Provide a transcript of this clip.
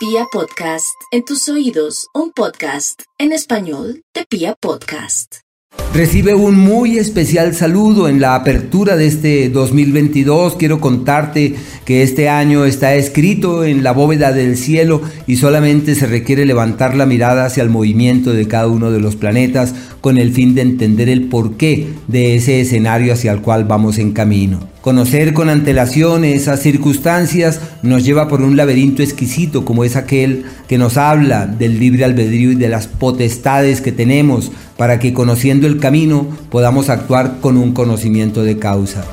Pia Podcast, en tus oídos, un podcast en español de Pia Podcast. Recibe un muy especial saludo en la apertura de este 2022. Quiero contarte que este año está escrito en la bóveda del cielo y solamente se requiere levantar la mirada hacia el movimiento de cada uno de los planetas con el fin de entender el porqué de ese escenario hacia el cual vamos en camino. Conocer con antelación esas circunstancias nos lleva por un laberinto exquisito como es aquel que nos habla del libre albedrío y de las potestades que tenemos para que conociendo el camino podamos actuar con un conocimiento de causa.